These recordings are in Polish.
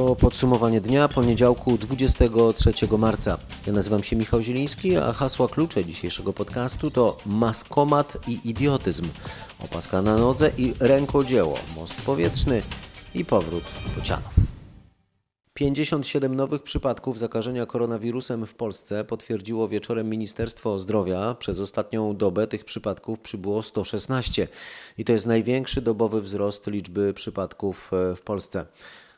To podsumowanie dnia poniedziałku 23 marca. Ja nazywam się Michał Zieliński, a hasła klucze dzisiejszego podcastu to maskomat i idiotyzm, opaska na nodze i rękodzieło, most powietrzny i powrót Bocianów. 57 nowych przypadków zakażenia koronawirusem w Polsce potwierdziło wieczorem Ministerstwo Zdrowia. Przez ostatnią dobę tych przypadków przybyło 116 i to jest największy dobowy wzrost liczby przypadków e, w Polsce.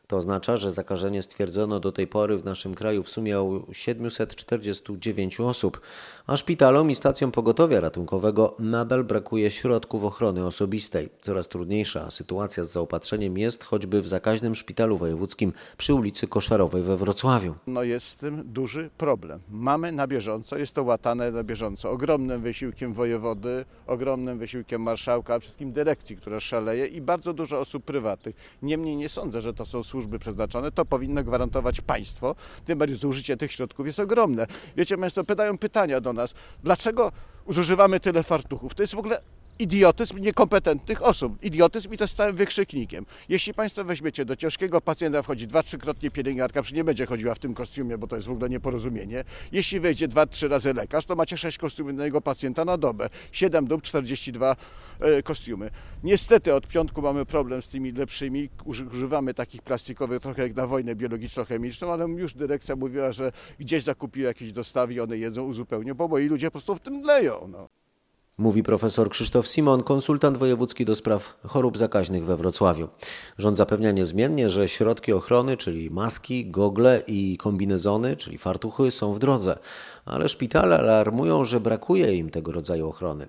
To oznacza, że zakażenie stwierdzono do tej pory w naszym kraju w sumie u 749 osób, a szpitalom i stacjom pogotowia ratunkowego nadal brakuje środków ochrony osobistej. Coraz trudniejsza sytuacja z zaopatrzeniem jest choćby w zakaźnym szpitalu wojewódzkim przy ulicy Koszarowej we Wrocławiu. No jest z tym duży problem. Mamy na bieżąco, jest to łatane na bieżąco, ogromnym wysiłkiem wojewody, ogromnym wysiłkiem marszałka, a wszystkim dyrekcji, która szaleje i bardzo dużo osób prywatnych. Niemniej nie sądzę, że to są służby przeznaczone, to powinno gwarantować państwo, tym bardziej zużycie tych środków jest ogromne. Wiecie Państwo, pytają pytania do nas, dlaczego zużywamy tyle fartuchów? To jest w ogóle idiotyzm niekompetentnych osób. Idiotyzm i to z całym wykrzyknikiem. Jeśli Państwo weźmiecie do ciężkiego pacjenta wchodzi dwa, trzykrotnie pielęgniarka, przecież nie będzie chodziła w tym kostiumie, bo to jest w ogóle nieporozumienie. Jeśli wejdzie dwa, trzy razy lekarz, to macie sześć kostiumów na jednego pacjenta na dobę. Siedem dób, 42 e, kostiumy. Niestety od piątku mamy problem z tymi lepszymi. Używamy takich plastikowych trochę jak na wojnę biologiczno-chemiczną, ale już dyrekcja mówiła, że gdzieś zakupiła jakieś dostawy i one jedzą, uzupełnią, bo moi ludzie po prostu w tym leją. No. Mówi profesor Krzysztof Simon, konsultant wojewódzki do spraw chorób zakaźnych we Wrocławiu. Rząd zapewnia niezmiennie, że środki ochrony, czyli maski, gogle i kombinezony, czyli fartuchy, są w drodze, ale szpitale alarmują, że brakuje im tego rodzaju ochrony.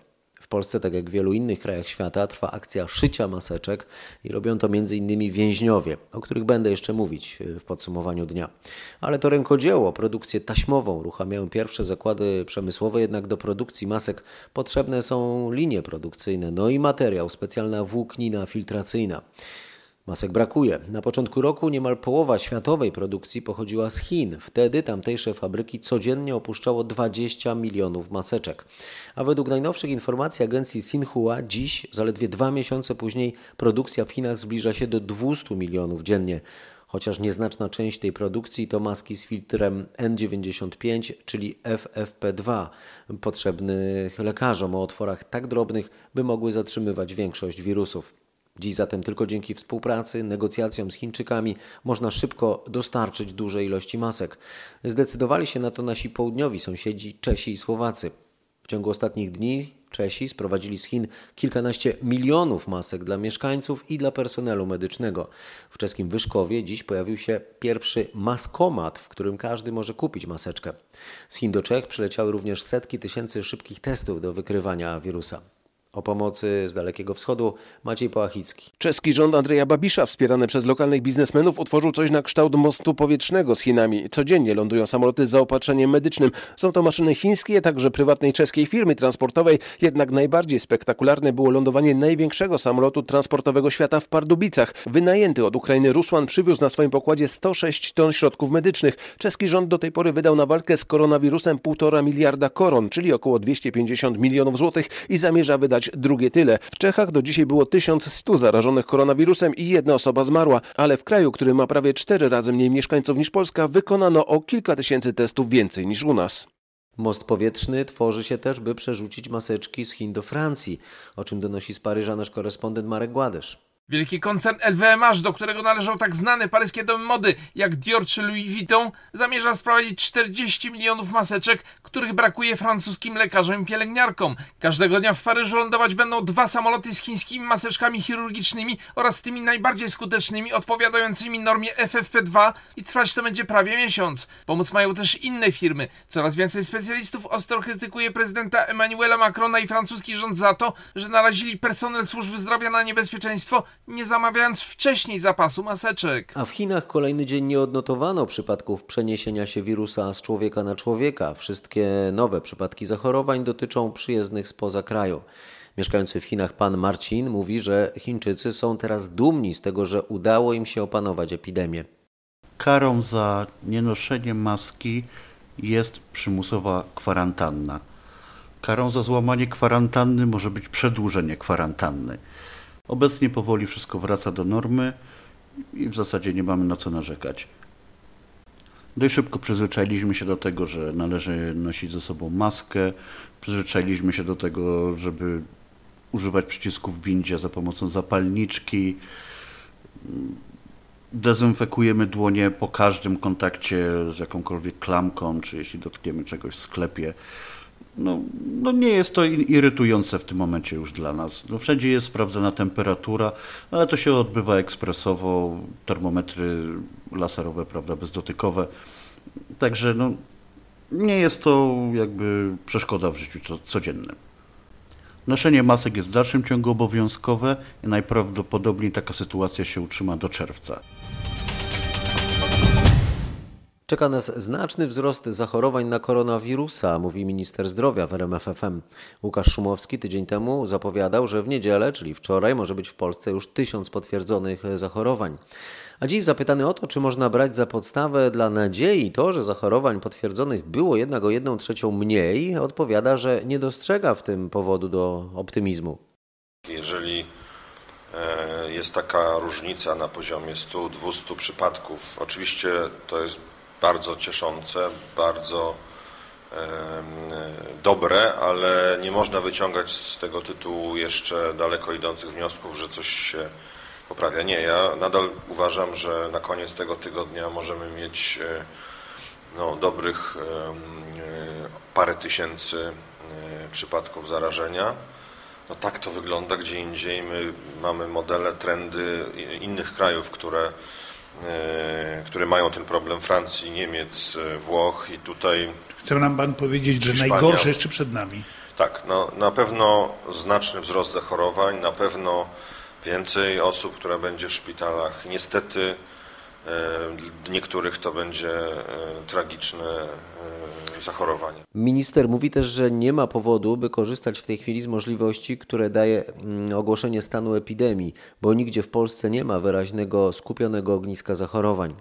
Polsce, tak jak w wielu innych krajach świata, trwa akcja szycia maseczek i robią to m.in. więźniowie, o których będę jeszcze mówić e, w podsumowaniu dnia. Ale to rękodzieło, produkcję taśmową uruchamiają pierwsze zakłady przemysłowe, jednak do produkcji masek potrzebne są linie produkcyjne, no i materiał, specjalna włóknina filtracyjna. Masek brakuje. Na początku roku niemal połowa światowej produkcji pochodziła z Chin. Wtedy tamtejsze fabryki codziennie opuszczało 20 milionów maseczek. A według najnowszych informacji agencji Xinhua dziś, zaledwie dwa miesiące później, produkcja w Chinach zbliża się do 200 milionów dziennie. Chociaż nieznaczna część tej produkcji to maski z filtrem N95, czyli FFP2, potrzebnych lekarzom o otworach tak drobnych, by mogły zatrzymywać większość wirusów. Dziś zatem tylko dzięki współpracy, negocjacjom z Chińczykami można szybko dostarczyć duże ilości masek. Zdecydowali się na to nasi południowi sąsiedzi Czesi i Słowacy. W ciągu ostatnich dni Czesi sprowadzili z Chin kilkanaście milionów masek dla mieszkańców i dla personelu medycznego. W czeskim Wyszkowie dziś pojawił się pierwszy maskomat, w którym każdy może kupić maseczkę. Z Chin do Czech przyleciały również setki tysięcy szybkich testów do wykrywania wirusa. O pomocy z Dalekiego Wschodu Maciej Połachicki. Czeski rząd Andrzeja Babisza, wspierany przez lokalnych biznesmenów, otworzył coś na kształt mostu powietrznego z Chinami. Codziennie lądują samoloty z zaopatrzeniem medycznym. Są to maszyny chińskie, także prywatnej czeskiej firmy transportowej. Jednak najbardziej spektakularne było lądowanie największego samolotu transportowego świata w Pardubicach. Wynajęty od Ukrainy Rusłan przywiózł na swoim pokładzie 106 ton środków medycznych. Czeski rząd do tej pory wydał na walkę z koronawirusem 1,5 miliarda koron, czyli około 250 milionów złotych i zamierza wydać drugie tyle. W Czechach do dzisiaj było 1100 zarażonych koronawirusem i jedna osoba zmarła, ale w kraju, który ma prawie cztery razy mniej mieszkańców niż Polska, wykonano o kilka tysięcy testów więcej niż u nas. Most powietrzny tworzy się też, by przerzucić maseczki z Chin do Francji, o czym donosi z Paryża nasz korespondent Marek Gładysz. Wielki koncern LVMH, do którego należą tak znane paryskie domy mody jak Dior czy Louis Vuitton, zamierza sprowadzić 40 milionów maseczek, których brakuje francuskim lekarzom i pielęgniarkom. Każdego dnia w Paryżu lądować będą dwa samoloty z chińskimi maseczkami chirurgicznymi oraz tymi najbardziej skutecznymi, odpowiadającymi normie FFP2 i trwać to będzie prawie miesiąc. Pomóc mają też inne firmy. Coraz więcej specjalistów ostro krytykuje prezydenta Emmanuela Macrona i francuski rząd za to, że narazili personel służby zdrowia na niebezpieczeństwo nie zamawiając wcześniej zapasu maseczek. A w Chinach kolejny dzień nie odnotowano przypadków przeniesienia się wirusa z człowieka na człowieka. Wszystkie nowe przypadki zachorowań dotyczą przyjezdnych spoza kraju. Mieszkający w Chinach pan Marcin mówi, że Chińczycy są teraz dumni z tego, że udało im się opanować epidemię. Karą za nienoszenie maski jest przymusowa kwarantanna. Karą za złamanie kwarantanny może być przedłużenie kwarantanny. Obecnie powoli wszystko wraca do normy i w zasadzie nie mamy na co narzekać. Dość szybko przyzwyczailiśmy się do tego, że należy nosić ze sobą maskę, przyzwyczailiśmy się do tego, żeby używać przycisku w windzie za pomocą zapalniczki. Dezynfekujemy dłonie po każdym kontakcie z jakąkolwiek klamką, czy jeśli dotkniemy czegoś w sklepie. No, no nie jest to irytujące w tym momencie już dla nas. No wszędzie jest sprawdzana temperatura, ale to się odbywa ekspresowo, termometry laserowe, prawda, bezdotykowe. Także no, nie jest to jakby przeszkoda w życiu codziennym. Noszenie masek jest w dalszym ciągu obowiązkowe i najprawdopodobniej taka sytuacja się utrzyma do czerwca. Czeka nas znaczny wzrost zachorowań na koronawirusa, mówi minister zdrowia w RMFFM. Łukasz Szumowski tydzień temu zapowiadał, że w niedzielę, czyli wczoraj, może być w Polsce już tysiąc potwierdzonych zachorowań. A dziś zapytany o to, czy można brać za podstawę dla nadziei to, że zachorowań potwierdzonych było jednak o jedną trzecią mniej, odpowiada, że nie dostrzega w tym powodu do optymizmu. Jeżeli e, jest taka różnica na poziomie 100-200 przypadków, oczywiście to jest bardzo cieszące, bardzo dobre, ale nie można wyciągać z tego tytułu jeszcze daleko idących wniosków, że coś się poprawia. Nie, ja nadal uważam, że na koniec tego tygodnia możemy mieć e, no, dobrych e, parę tysięcy e, przypadków zarażenia. No tak to wygląda gdzie indziej. My mamy modele, trendy innych krajów, które które mają ten problem Francji, Niemiec, e, Włoch i tutaj. Chce nam Pan powiedzieć, że Hiszpania. najgorsze jeszcze przed nami? Tak, no, na pewno znaczny wzrost zachorowań, na pewno więcej osób, które będzie w szpitalach. Niestety dla niektórych to będzie e, tragiczne Minister mówi też, że nie ma powodu, by korzystać w tej chwili z możliwości, które daje mm, ogłoszenie stanu epidemii, bo nigdzie w Polsce nie ma wyraźnego, skupionego ogniska zachorowań.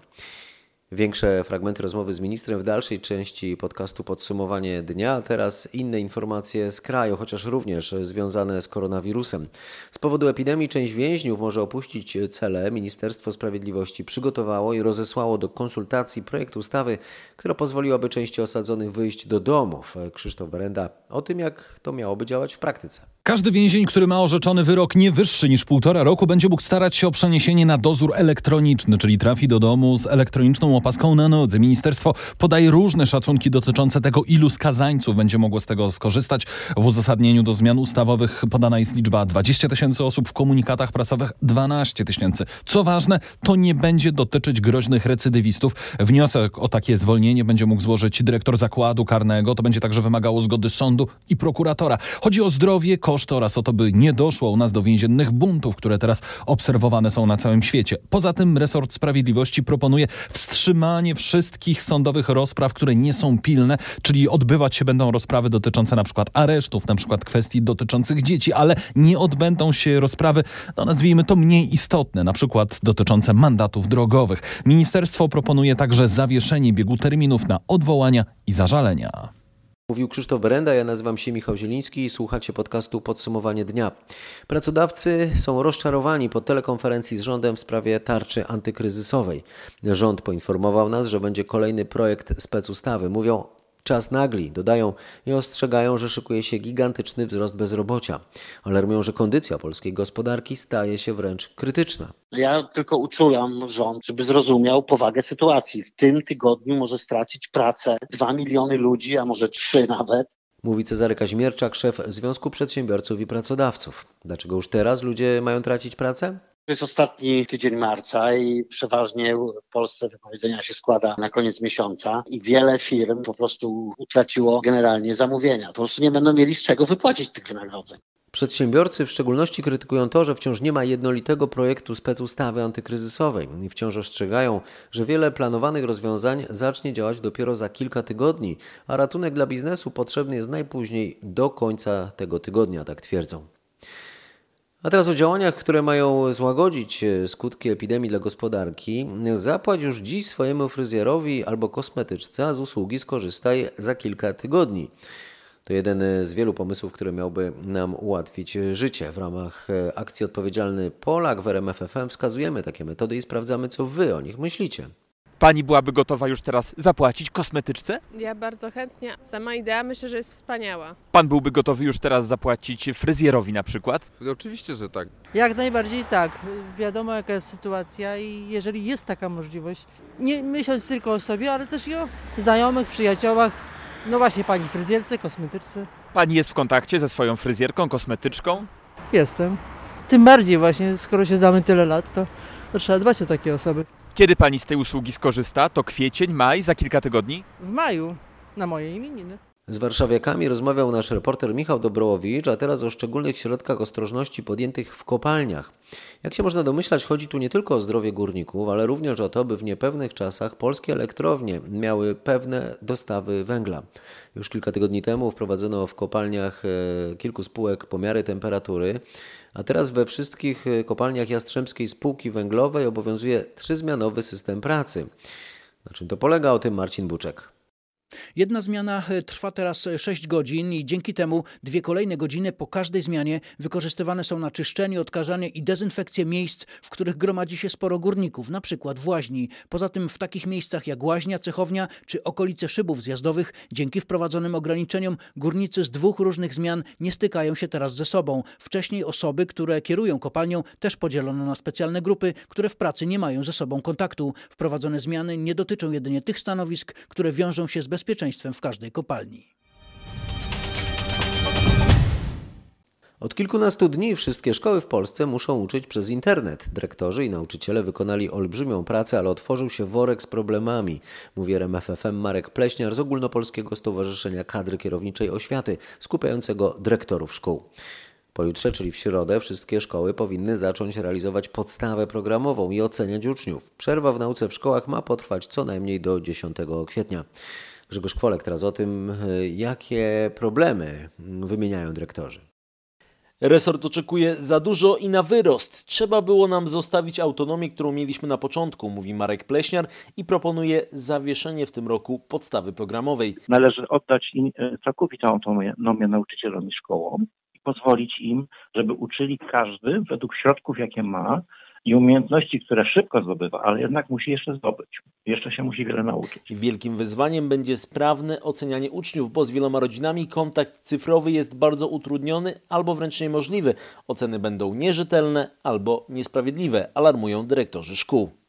Większe fragmenty rozmowy z ministrem w dalszej części podcastu Podsumowanie Dnia. Teraz inne informacje z kraju, chociaż również związane z koronawirusem. Z powodu epidemii część więźniów może opuścić cele. Ministerstwo Sprawiedliwości przygotowało i rozesłało do konsultacji projekt ustawy, która pozwoliłaby części osadzonych wyjść do domów. Krzysztof Berenda o tym, jak to miałoby działać w praktyce. Każdy więzień, który ma orzeczony wyrok nie wyższy niż półtora roku, będzie mógł starać się o przeniesienie na dozór elektroniczny, czyli trafi do domu z elektroniczną opaską na nodze. Ministerstwo podaje różne szacunki dotyczące tego, ilu skazańców będzie mogło z tego skorzystać. W uzasadnieniu do zmian ustawowych podana jest liczba 20 tysięcy osób, w komunikatach prasowych 12 tysięcy. Co ważne, to nie będzie dotyczyć groźnych recydywistów. Wniosek o takie zwolnienie będzie mógł złożyć dyrektor zakładu karnego. To będzie także wymagało zgody sądu i prokuratora. Chodzi o zdrowie, koszty oraz o to, by nie doszło u nas do więziennych buntów, które teraz obserwowane są na całym świecie. Poza tym resort sprawiedliwości proponuje wstrzymanie wszystkich sądowych rozpraw, które nie są pilne, czyli odbywać się będą rozprawy dotyczące na przykład aresztów, na przykład kwestii dotyczących dzieci, ale nie odbędą się rozprawy, no nazwijmy to mniej istotne, na przykład dotyczące mandatów drogowych. Ministerstwo proponuje także zawieszenie biegu terminów na odwołania i zażalenia. Mówił Krzysztof Berenda, ja nazywam się Michał Zieliński i słuchacie podcastu Podsumowanie Dnia. Pracodawcy są rozczarowani po telekonferencji z rządem w sprawie tarczy antykryzysowej. Rząd poinformował nas, że będzie kolejny projekt specustawy. Mówią, Czas nagli, dodają i ostrzegają, że szykuje się gigantyczny wzrost bezrobocia. Alarmują, że kondycja polskiej gospodarki staje się wręcz krytyczna. Ja tylko uczulam rząd, żeby zrozumiał powagę sytuacji. W tym tygodniu może stracić pracę dwa miliony ludzi, a może trzy nawet. Mówi Cezary Kaźmierczak, szef Związku Przedsiębiorców i Pracodawców. Dlaczego już teraz ludzie mają tracić pracę? To jest ostatni tydzień marca i przeważnie w Polsce wypowiedzenia się składa na koniec miesiąca i wiele firm po prostu utraciło generalnie zamówienia. Po prostu nie będą mieli z czego wypłacić tych wynagrodzeń. Przedsiębiorcy w szczególności krytykują to, że wciąż nie ma jednolitego projektu specustawy antykryzysowej i wciąż ostrzegają, że wiele planowanych rozwiązań zacznie działać dopiero za kilka tygodni, a ratunek dla biznesu potrzebny jest najpóźniej do końca tego tygodnia, tak twierdzą. A teraz o działaniach, które mają złagodzić e, skutki epidemii dla gospodarki. Zapłać już dziś swojemu fryzjerowi albo kosmetyczce, a z usługi skorzystaj za kilka tygodni. To jeden z wielu pomysłów, który miałby nam ułatwić życie. W ramach akcji Odpowiedzialny Polak w RMFFM wskazujemy takie metody i sprawdzamy, co wy o nich myślicie. Pani byłaby gotowa już teraz zapłacić kosmetyczce? Ja bardzo chętnie. Sama idea myślę, że jest wspaniała. Pan byłby gotowy już teraz zapłacić fryzjerowi na przykład? Oczywiście, że tak. Jak najbardziej tak. Wiadomo jaka jest sytuacja i jeżeli jest taka możliwość, nie myśląc tylko o sobie, ale też i o znajomych, przyjaciołach, no właśnie pani fryzjerce, kosmetyczce. Pani jest w kontakcie ze swoją fryzjerką, kosmetyczką? Jestem. Tym bardziej właśnie, skoro się znamy tyle lat, to, to trzeba dbać o takie osoby. Kiedy pani z tej usługi skorzysta? To kwiecień, maj, za kilka tygodni? W maju, na moje imieniny. Z warszawiakami rozmawiał nasz reporter Michał Dobrołowicz, a teraz o szczególnych środkach ostrożności podjętych w kopalniach. Jak się można domyślać, chodzi tu nie tylko o zdrowie górników, ale również o to, by w niepewnych czasach polskie elektrownie miały pewne dostawy węgla. Już kilka tygodni temu wprowadzono w kopalniach e, kilku spółek pomiary temperatury, a teraz we wszystkich e, kopalniach Jastrzębskiej Spółki Węglowej obowiązuje trzyzmianowy system pracy. Na czym to polega? O tym Marcin Buczek. Jedna zmiana e, trwa teraz 6 godzin i dzięki temu dwie kolejne godziny po każdej zmianie wykorzystywane są na czyszczenie, odkażanie i dezynfekcję miejsc, w których gromadzi się sporo górników, na przykład w łaźni. Poza tym w takich miejscach jak łaźnia, cechownia czy okolice szybów zjazdowych, dzięki wprowadzonym ograniczeniom górnicy z dwóch różnych zmian nie stykają się teraz ze sobą. Wcześniej osoby, które kierują kopalnią też podzielono na specjalne grupy, które w pracy nie mają ze sobą kontaktu. Wprowadzone zmiany nie dotyczą jedynie tych stanowisk, które wiążą się z bezpieczeństwem bezpieczeństwem w każdej kopalni. Od kilkunastu dni wszystkie szkoły w Polsce muszą uczyć przez internet. Dyrektorzy i nauczyciele wykonali olbrzymią pracę, ale otworzył się worek z problemami, mówi RMFFM Marek Pleśniar z Ogólnopolskiego Stowarzyszenia Kadry Kierowniczej Oświaty, skupiającego dyrektorów szkół. Pojutrze, czyli w środę, wszystkie szkoły powinny zacząć realizować podstawę programową i oceniać uczniów. Przerwa w nauce w szkołach ma potrwać co najmniej do 10 kwietnia. Grzegorz Kwolek teraz o tym, jakie problemy wymieniają dyrektorzy. Resort oczekuje za dużo i na wyrost. Trzeba było nam zostawić autonomię, którą mieliśmy na początku, mówi Marek Pleśniar i proponuje zawieszenie w tym roku podstawy programowej. Należy oddać im e, całkowitą autonomię nauczycielom i szkołom i pozwolić im, żeby uczyli każdy według środków, jakie ma, i umiejętności, które szybko zdobywa, ale jednak musi jeszcze zdobyć. Jeszcze się musi wiele nauczyć. Wielkim wyzwaniem będzie sprawne ocenianie uczniów, bo z wieloma rodzinami kontakt cyfrowy jest bardzo utrudniony albo wręcz niemożliwy. Oceny będą nierzetelne albo niesprawiedliwe, alarmują dyrektorzy szkół.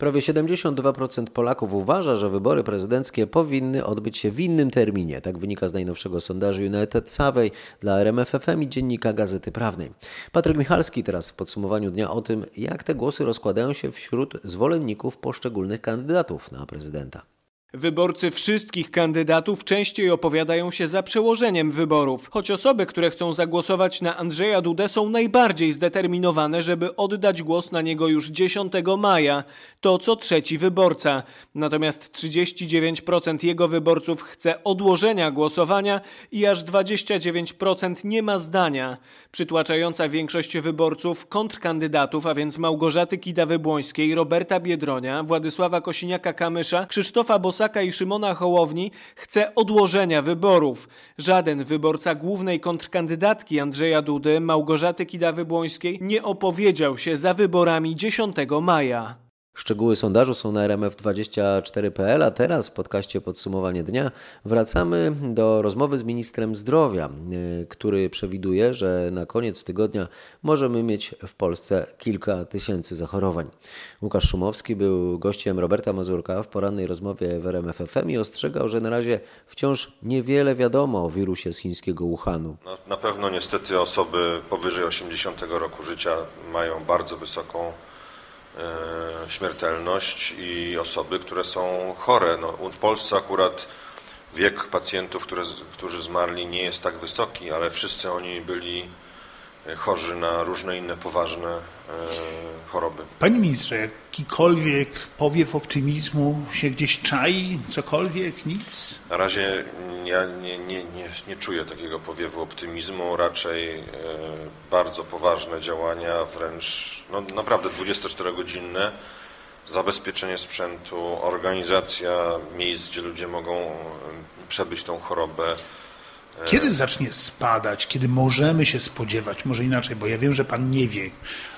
Prawie 72% Polaków uważa, że wybory prezydenckie powinny odbyć się w innym terminie. Tak wynika z najnowszego sondażu United Survey dla RMFFM i Dziennika Gazety Prawnej. Patryk Michalski teraz w podsumowaniu dnia o tym, jak te głosy rozkładają się wśród zwolenników poszczególnych kandydatów na prezydenta. Wyborcy wszystkich kandydatów częściej opowiadają się za przełożeniem wyborów, choć osoby, które chcą zagłosować na Andrzeja Dudę są najbardziej zdeterminowane, żeby oddać głos na niego już 10 maja. To co trzeci wyborca. Natomiast 39% jego wyborców chce odłożenia głosowania i aż 29% nie ma zdania. Przytłaczająca większość wyborców kontrkandydatów, a więc Małgorzaty Kidawy-Błońskiej, Roberta Biedronia, Władysława Kosiniaka-Kamysza, Krzysztofa Bos Bosaka i Szymona Hołowni chce odłożenia wyborów. Żaden wyborca głównej kontrkandydatki Andrzeja Dudy, Małgorzaty Kidawy-Błońskiej, nie opowiedział się za wyborami 10 maja. Szczegóły sondażu są na rmf24.pl, a teraz w podcaście Podsumowanie Dnia wracamy do rozmowy z ministrem zdrowia, y, który przewiduje, że na koniec tygodnia możemy mieć w Polsce kilka tysięcy zachorowań. Łukasz Szumowski był gościem Roberta Mazurka w porannej rozmowie w RMFFM i ostrzegał, że na razie wciąż niewiele wiadomo o wirusie z chińskiego Wuhanu. No, na pewno niestety osoby powyżej 80 roku życia mają bardzo wysoką śmiertelność i osoby, które są chore. No, w Polsce akurat wiek pacjentów, które, którzy zmarli nie jest tak wysoki, ale wszyscy oni byli chorzy na różne inne poważne e, choroby. Panie ministrze, jakikolwiek powiew optymizmu się gdzieś czai? Cokolwiek? Nic? Na razie ja nie, nie, nie, nie czuję takiego powiewu optymizmu, raczej e, bardzo poważne działania, wręcz no, naprawdę 24-godzinne zabezpieczenie sprzętu, organizacja miejsc, gdzie ludzie mogą e, przebyć tą chorobę. Kiedy zacznie spadać? Kiedy możemy się spodziewać, może inaczej, bo ja wiem, że pan nie wie,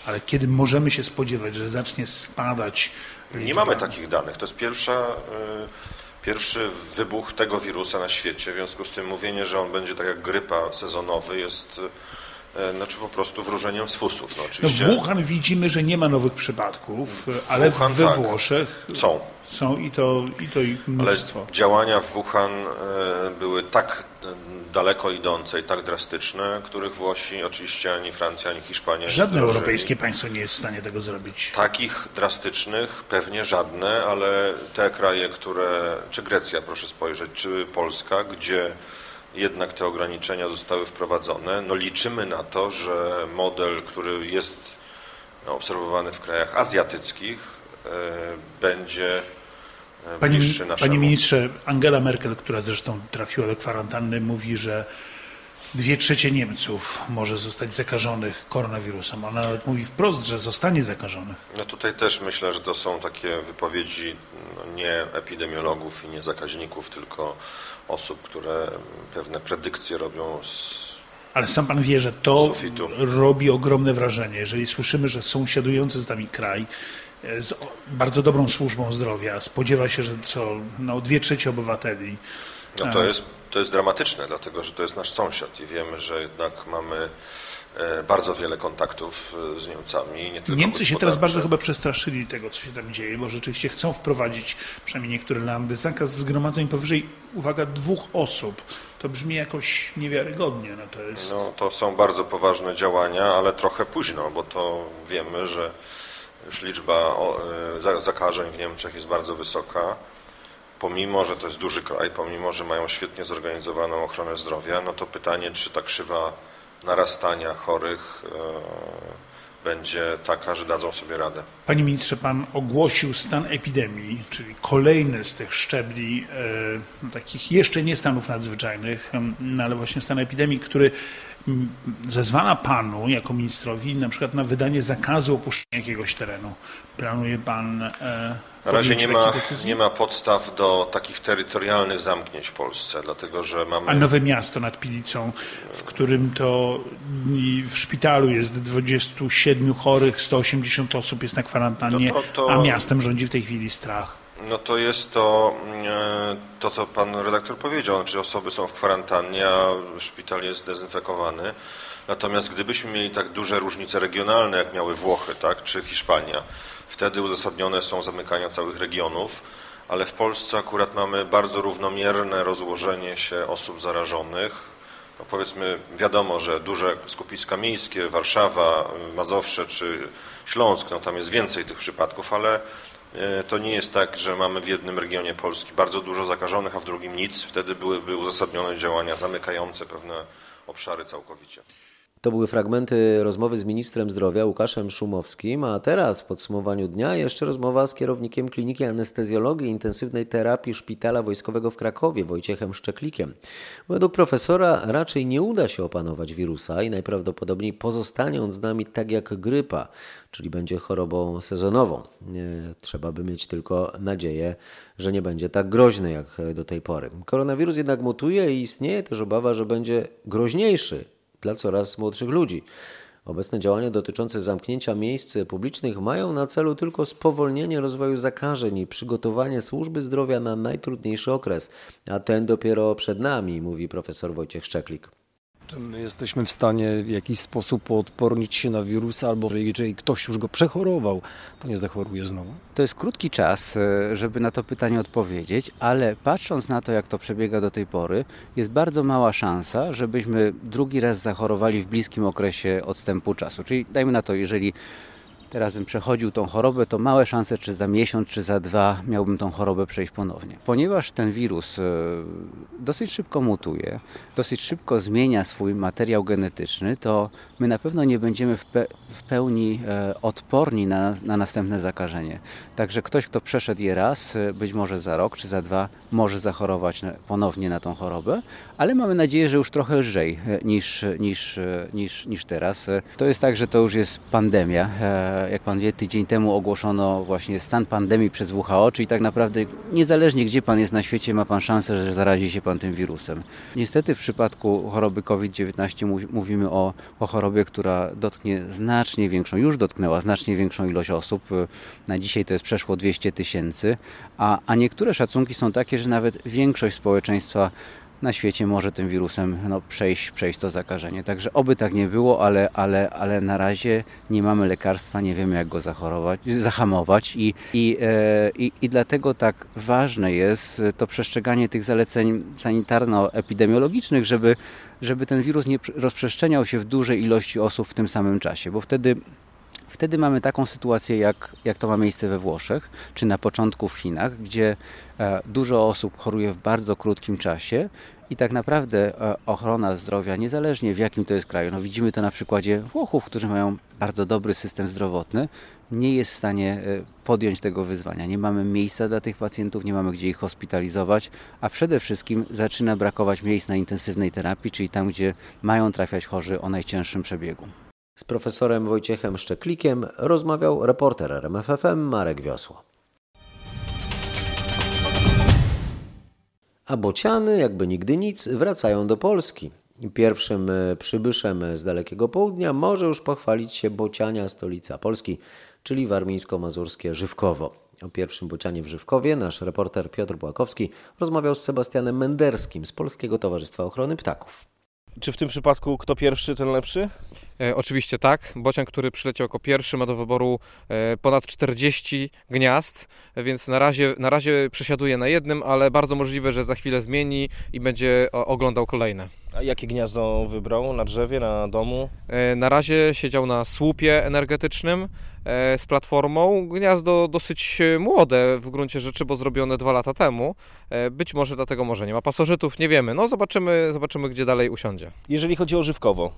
ale kiedy możemy się spodziewać, że zacznie spadać? Nie liczba- mamy takich danych. To jest pierwsza, y, pierwszy wybuch tego wirusa na świecie. W związku z tym mówienie, że on będzie tak jak grypa sezonowy jest y, znaczy po prostu wróżeniem z fusów. No, No oczywiście w Wuhan widzimy, że nie ma nowych przypadków, ale Wuhan, we tak. Włoszech Są. są i to, i to i Ale mnóstwo. działania w Wuhan były tak daleko idące i tak drastyczne, których Włosi oczywiście ani Francja, ani Hiszpania nie Żadne europejskie państwo nie jest w stanie tego zrobić. Takich drastycznych pewnie żadne, ale te kraje, które, czy Grecja proszę spojrzeć, czy Polska, gdzie jednak te ograniczenia zostały wprowadzone, no liczymy na to, że model, który jest no, obserwowany w krajach azjatyckich, e, będzie Panie, bliższy naszemu. panie ministrze, Angela Merkel, która zresztą trafiła do kwarantanny, mówi, że dwie trzecie Niemców może zostać zakażonych koronawirusem. Ona nawet mówi wprost, że zostanie zakażonych. No tutaj też myślę, że to są takie wypowiedzi no, nie epidemiologów i nie zakaźników, tylko osób, które pewne predykcje robią z Ale sam pan wie, że to Sufitu. robi ogromne wrażenie. Jeżeli słyszymy, że sąsiadujący z nami kraj e, z bardzo dobrą służbą zdrowia spodziewa się, że co no, dwie trzecie obywateli. No to e, jest, to jest dramatyczne, dlatego że to jest nasz sąsiad i wiemy, że jednak mamy bardzo wiele kontaktów e, z Niemcami. Nie Niemcy się teraz bardzo chyba przestraszyli tego, co się tam dzieje, bo rzeczywiście chcą wprowadzić, przynajmniej niektóre landy, zakaz zgromadzeń powyżej, uwaga, dwóch osób. To brzmi jakoś niewiarygodnie. No to jest... No, to są bardzo poważne działania, ale trochę późno, bo to wiemy, że już liczba e, za- zakażeń w Niemczech jest bardzo wysoka. Pomimo, że to jest duży kraj, pomimo, że mają świetnie zorganizowaną ochronę zdrowia, no to pytanie, czy ta krzywa narastania chorych e, będzie taka, że dadzą sobie radę. Panie ministrze, pan ogłosił stan epidemii, czyli kolejny z tych szczebli, e, takich jeszcze nie stanów nadzwyczajnych, no ale właśnie stan epidemii, który zezwala panu jako ministrowi na przykład na wydanie zakazu opuszczenia jakiegoś terenu. Planuje pan e, Na razie nie ma, nie ma podstaw do takich terytorialnych zamknięć w Polsce, dlatego że mamy... A Nowe Miasto nad Pilicą, w którym to w szpitalu jest 27 chorych, 180 osób jest na kwarantannie, No to- to- a miastem rządzi w tej chwili strach. No to jest to, e, to, co pan redaktor powiedział, znaczy osoby są w kwarantannie, a szpital jest dezynfekowany. Natomiast gdybyśmy mieli tak duże różnice regionalne, jak miały Włochy, tak, czy Hiszpania, wtedy uzasadnione są zamykania całych regionów, ale w Polsce akurat mamy bardzo równomierne rozłożenie się osób zarażonych. No powiedzmy, wiadomo, że duże skupiska miejskie, Warszawa, Mazowsze czy Śląsk, no tam jest więcej tych przypadków, ale to nie jest tak, że mamy w jednym regionie Polski bardzo dużo zakażonych, a w drugim nic. Wtedy byłyby uzasadnione działania zamykające pewne obszary całkowicie. To były fragmenty rozmowy z ministrem zdrowia Łukaszem Szumowskim, a teraz w podsumowaniu dnia jeszcze rozmowa z kierownikiem Kliniki Anestezjologii i Intensywnej Terapii Szpitala Wojskowego w Krakowie, Wojciechem Szczeklikiem. Według profesora raczej nie uda się opanować wirusa i najprawdopodobniej pozostanie on z nami tak jak grypa, czyli będzie chorobą sezonową. Trzeba by mieć tylko nadzieję, że nie będzie tak groźny jak do tej pory. Koronawirus jednak mutuje i istnieje też obawa, że będzie groźniejszy dla coraz młodszych ludzi. Obecne działania dotyczące zamknięcia miejsc publicznych mają na celu tylko spowolnienie rozwoju zakażeń i przygotowanie służby zdrowia na najtrudniejszy okres, a ten dopiero przed nami, mówi profesor Wojciech Szczeklik. Czy my jesteśmy w stanie w jakiś sposób odpornić się na wirusa, albo że jeżeli ktoś już go przechorował, to nie zachoruje znowu? To jest krótki czas, e, żeby na to pytanie odpowiedzieć, ale patrząc na to, jak to przebiega do tej pory, jest bardzo mała szansa, żebyśmy drugi raz zachorowali w bliskim okresie odstępu czasu. Czyli dajmy na to, jeżeli teraz bym przechodził tą chorobę, to małe szanse, czy za miesiąc, czy za dwa miałbym tą chorobę przejść ponownie. Ponieważ ten wirus e, dosyć szybko mutuje, dosyć szybko zmienia swój materiał genetyczny, to my na pewno nie będziemy w, pe w pełni e, odporni na, na następne zakażenie. Także ktoś, kto przeszedł je raz, e, być może za rok czy za dwa, może zachorować ponownie na tą chorobę, ale mamy nadzieję, że już trochę lżej niż, niż, niż, niż teraz. To jest tak, że to już jest pandemia. Jak pan wie, tydzień temu ogłoszono właśnie stan pandemii przez WHO, czyli tak naprawdę niezależnie gdzie pan jest na świecie, ma pan szansę, że zarazi się pan tym wirusem. Niestety w przypadku choroby COVID-19 mówimy o, o chorobie, która dotknie znacznie większą, już dotknęła znacznie większą ilość osób. Na dzisiaj to jest przeszło 200 tysięcy, a, a niektóre szacunki są takie, że nawet większość społeczeństwa na świecie może tym wirusem no, przejść, przejść to zakażenie. Także oby tak nie było, ale, ale, ale na razie nie mamy lekarstwa, nie wiemy jak go zachorować, zahamować i, i, e, i, i dlatego tak ważne jest to przestrzeganie tych zaleceń sanitarno-epidemiologicznych, żeby, żeby ten wirus nie rozprzestrzeniał się w dużej ilości osób w tym samym czasie, bo wtedy Wtedy mamy taką sytuację, jak, jak to ma miejsce we Włoszech, czy na początku w Chinach, gdzie e, dużo osób choruje w bardzo krótkim czasie i tak naprawdę e, ochrona zdrowia, niezależnie w jakim to jest kraju, no widzimy to na przykładzie Włochów, którzy mają bardzo dobry system zdrowotny, nie jest w stanie e, podjąć tego wyzwania. Nie mamy miejsca dla tych pacjentów, nie mamy gdzie ich hospitalizować, a przede wszystkim zaczyna brakować miejsc na intensywnej terapii, czyli tam, gdzie mają trafiać chorzy o najcięższym przebiegu. Z profesorem Wojciechem Szczeklikiem rozmawiał reporter RMFFM Marek Wiosło. A bociany, jakby nigdy nic, wracają do Polski. Pierwszym e, przybyszem z dalekiego południa może już pochwalić się bociania stolica Polski, czyli warmińsko-mazurskie Żywkowo. O pierwszym bocianie w Żywkowie nasz reporter Piotr Błakowski rozmawiał z Sebastianem Menderskim z Polskiego Towarzystwa Ochrony Ptaków. Czy w tym przypadku kto pierwszy, ten lepszy? E, oczywiście tak. Bocian, który przyleciał jako pierwszy, ma do wyboru e, ponad 40 gniazd, więc na razie, na razie przesiaduje na jednym, ale bardzo możliwe, że za chwilę zmieni i będzie oglądał kolejne. A jakie gniazdo wybrał? Na drzewie, na domu? E, na razie siedział na słupie energetycznym z platformą. Gniazdo dosyć młode w gruncie rzeczy, bo zrobione dwa lata temu. Być może dlatego może nie ma pasożytów, nie wiemy. No zobaczymy, zobaczymy gdzie dalej usiądzie. Jeżeli chodzi o żywkowo,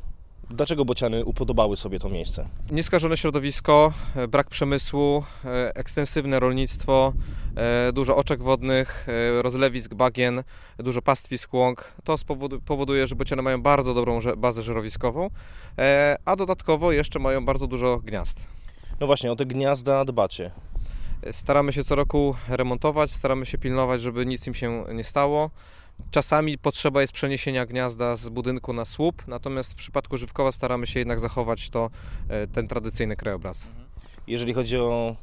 Dlaczego bociany upodobały sobie to miejsce? Nieskażone środowisko, e, brak przemysłu, e, ekstensywne rolnictwo, e, dużo oczek wodnych, rozlewisk bagien, dużo pastwisk łąk. To powoduje, że bociany mają bardzo dobrą bazę żerowiskową, a dodatkowo jeszcze mają bardzo dużo gniazd. No właśnie, o te gniazda dbacie. Staramy się co roku remontować, staramy się pilnować, żeby nic im się nie stało. Czasami potrzeba jest przeniesienia gniazda z budynku na słup, natomiast w przypadku Żywkowa staramy się jednak zachować to, e, ten tradycyjny krajobraz. Jeżeli chodzi o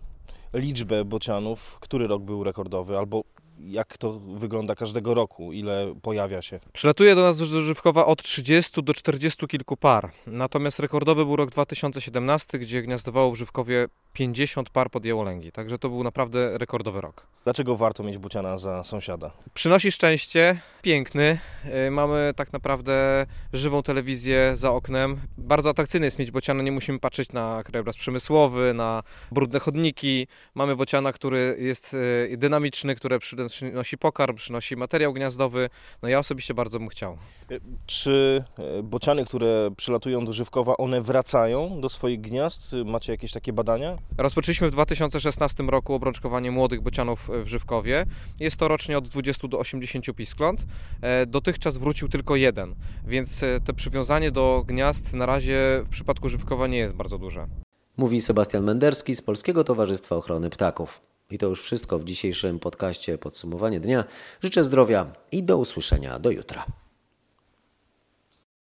liczbę bocianów, który rok był rekordowy, albo jak to wygląda każdego roku, ile pojawia się? Przylatuje do nas do Żywkowa od 30 do 40 kilku par. Natomiast rekordowy był rok 2017, gdzie gniazdowało w Żywkowie 50 par podjęło lęgi. Także to był naprawdę rekordowy rok. Dlaczego warto mieć buciana za sąsiada? Przynosi szczęście, piękny. Y, mamy tak naprawdę żywą telewizję za oknem. Bardzo atrakcyjne jest mieć bociana, nie musimy patrzeć na krajobraz przemysłowy, na brudne chodniki. Mamy bociana, który jest y, dynamiczny, który przynosi pokarm, przynosi materiał gniazdowy. No ja osobiście bardzo bym chciał. Y, czy bociany, które przylatują do Żywkowa, one wracają do swoich gniazd? Macie jakieś takie badania? Rozpoczęliśmy w 2016 roku obrączkowanie młodych bocianów w Żywkowie. Jest to rocznie od 20 do 80 piskląt. E, dotychczas wrócił tylko jeden, więc e, to przywiązanie do gniazd na razie w przypadku Żywkowa nie jest bardzo duże. Mówi Sebastian Menderski z Polskiego Towarzystwa Ochrony Ptaków. I to już wszystko w dzisiejszym podcaście Podsumowanie Dnia. Życzę zdrowia i do usłyszenia do jutra.